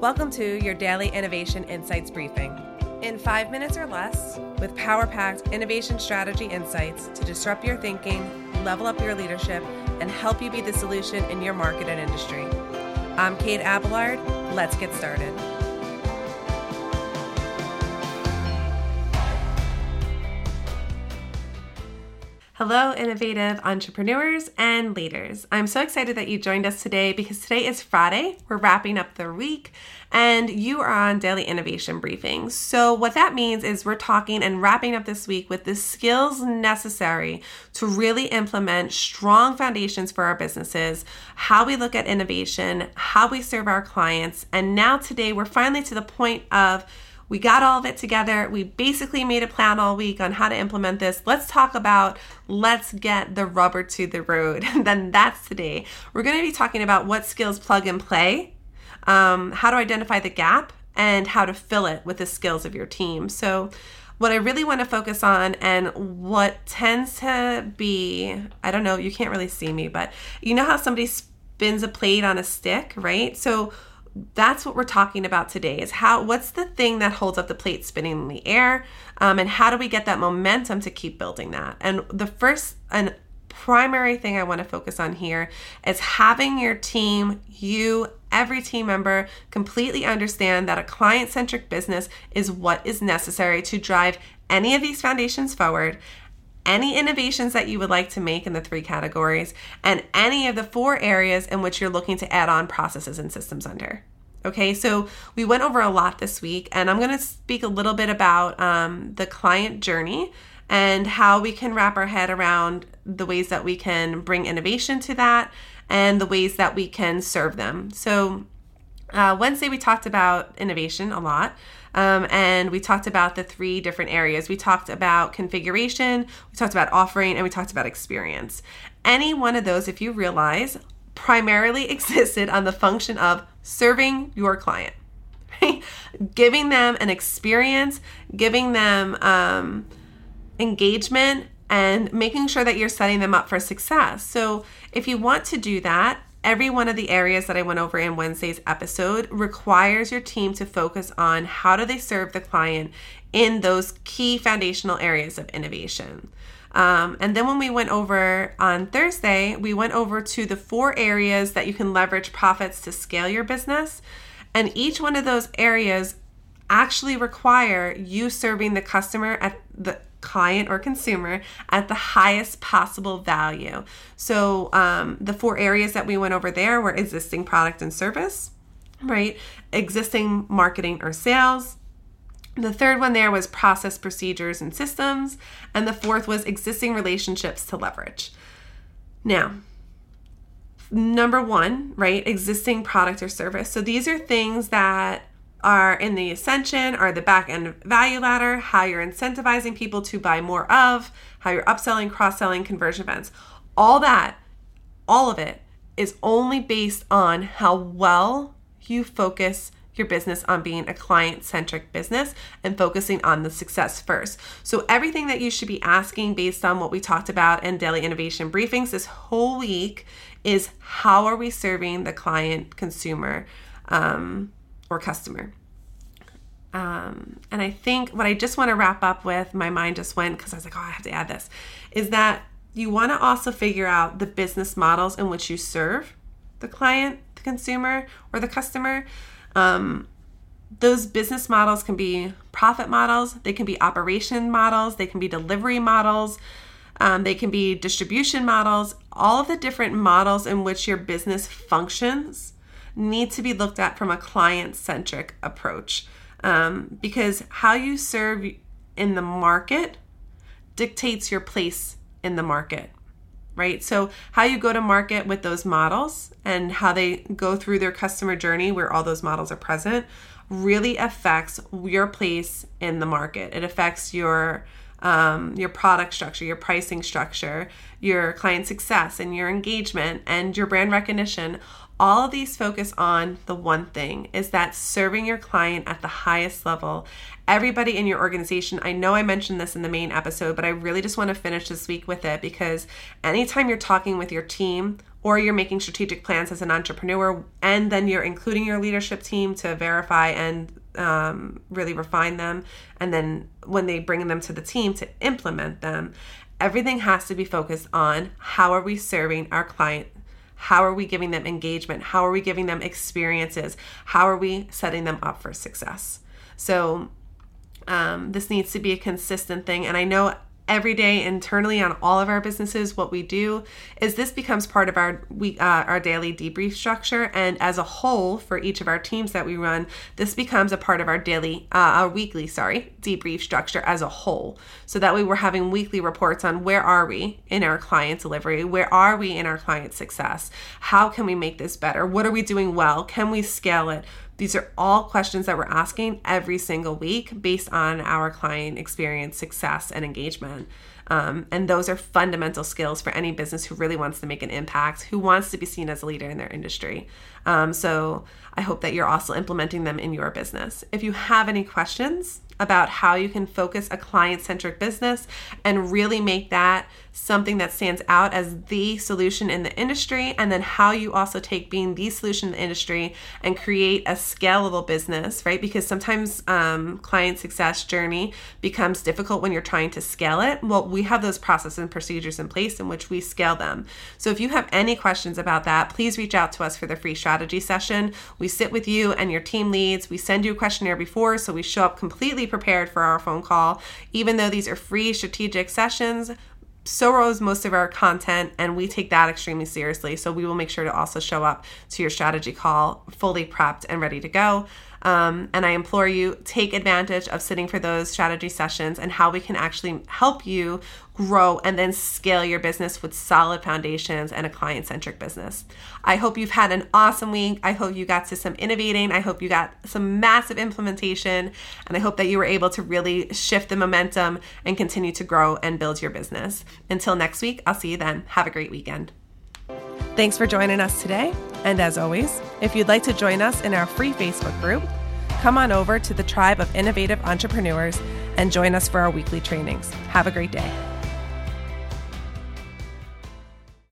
Welcome to your daily Innovation Insights briefing. In five minutes or less, with power packed innovation strategy insights to disrupt your thinking, level up your leadership, and help you be the solution in your market and industry. I'm Kate Abelard. Let's get started. Hello, innovative entrepreneurs and leaders. I'm so excited that you joined us today because today is Friday. We're wrapping up the week and you are on daily innovation briefings. So, what that means is we're talking and wrapping up this week with the skills necessary to really implement strong foundations for our businesses, how we look at innovation, how we serve our clients. And now, today, we're finally to the point of we got all of it together. We basically made a plan all week on how to implement this. Let's talk about let's get the rubber to the road. Then that's today. We're going to be talking about what skills plug and play, um, how to identify the gap, and how to fill it with the skills of your team. So, what I really want to focus on and what tends to be, I don't know, you can't really see me, but you know how somebody spins a plate on a stick, right? So, that's what we're talking about today is how what's the thing that holds up the plate spinning in the air um, and how do we get that momentum to keep building that? And the first and primary thing i want to focus on here is having your team you every team member completely understand that a client-centric business is what is necessary to drive any of these foundations forward any innovations that you would like to make in the three categories, and any of the four areas in which you're looking to add on processes and systems under. Okay, so we went over a lot this week, and I'm going to speak a little bit about um, the client journey and how we can wrap our head around the ways that we can bring innovation to that and the ways that we can serve them. So, uh, Wednesday, we talked about innovation a lot. Um, and we talked about the three different areas. We talked about configuration, we talked about offering, and we talked about experience. Any one of those, if you realize, primarily existed on the function of serving your client, giving them an experience, giving them um, engagement, and making sure that you're setting them up for success. So, if you want to do that, Every one of the areas that I went over in Wednesday's episode requires your team to focus on how do they serve the client in those key foundational areas of innovation. Um, and then when we went over on Thursday, we went over to the four areas that you can leverage profits to scale your business. And each one of those areas actually require you serving the customer at the client or consumer at the highest possible value. So, um, the four areas that we went over there were existing product and service, right? Existing marketing or sales. The third one there was process, procedures, and systems. And the fourth was existing relationships to leverage. Now, number one, right? Existing product or service. So these are things that are in the ascension or the back end value ladder, how you're incentivizing people to buy more of, how you're upselling, cross selling, conversion events. All that, all of it is only based on how well you focus your business on being a client centric business and focusing on the success first. So, everything that you should be asking based on what we talked about in daily innovation briefings this whole week is how are we serving the client consumer? Um, or customer. Um, and I think what I just want to wrap up with, my mind just went because I was like, oh, I have to add this, is that you want to also figure out the business models in which you serve the client, the consumer, or the customer. Um, those business models can be profit models, they can be operation models, they can be delivery models, um, they can be distribution models. All of the different models in which your business functions need to be looked at from a client centric approach um, because how you serve in the market dictates your place in the market right? So, how you go to market with those models and how they go through their customer journey where all those models are present really affects your place in the market. It affects your um, your product structure, your pricing structure, your client success, and your engagement and your brand recognition all of these focus on the one thing is that serving your client at the highest level. Everybody in your organization i know i mentioned this in the main episode but i really just want to finish this week with it because anytime you're talking with your team or you're making strategic plans as an entrepreneur and then you're including your leadership team to verify and um, really refine them and then when they bring them to the team to implement them everything has to be focused on how are we serving our client how are we giving them engagement? How are we giving them experiences? How are we setting them up for success? So um, this needs to be a consistent thing and i know every day internally on all of our businesses what we do is this becomes part of our we uh, our daily debrief structure. And as a whole for each of our teams that we run this becomes a part of our daily uh, our weekly sorry debrief structure as a whole. So that way we're having weekly reports on where are we in our client delivery? Where are we in our client success? How can we make this better? What are we doing well? Can we scale it these are all questions that we're asking every single week based on our client experience, success, and engagement. Um, and those are fundamental skills for any business who really wants to make an impact, who wants to be seen as a leader in their industry. Um, so I hope that you're also implementing them in your business. If you have any questions, about how you can focus a client centric business and really make that something that stands out as the solution in the industry, and then how you also take being the solution in the industry and create a scalable business, right? Because sometimes um, client success journey becomes difficult when you're trying to scale it. Well, we have those processes and procedures in place in which we scale them. So if you have any questions about that, please reach out to us for the free strategy session. We sit with you and your team leads. We send you a questionnaire before, so we show up completely prepared for our phone call. Even though these are free strategic sessions, so rose most of our content and we take that extremely seriously so we will make sure to also show up to your strategy call fully prepped and ready to go um, and I implore you, take advantage of sitting for those strategy sessions and how we can actually help you grow and then scale your business with solid foundations and a client centric business. I hope you've had an awesome week. I hope you got to some innovating. I hope you got some massive implementation. And I hope that you were able to really shift the momentum and continue to grow and build your business. Until next week, I'll see you then. Have a great weekend. Thanks for joining us today. And as always, if you'd like to join us in our free Facebook group, come on over to the tribe of innovative entrepreneurs and join us for our weekly trainings. Have a great day.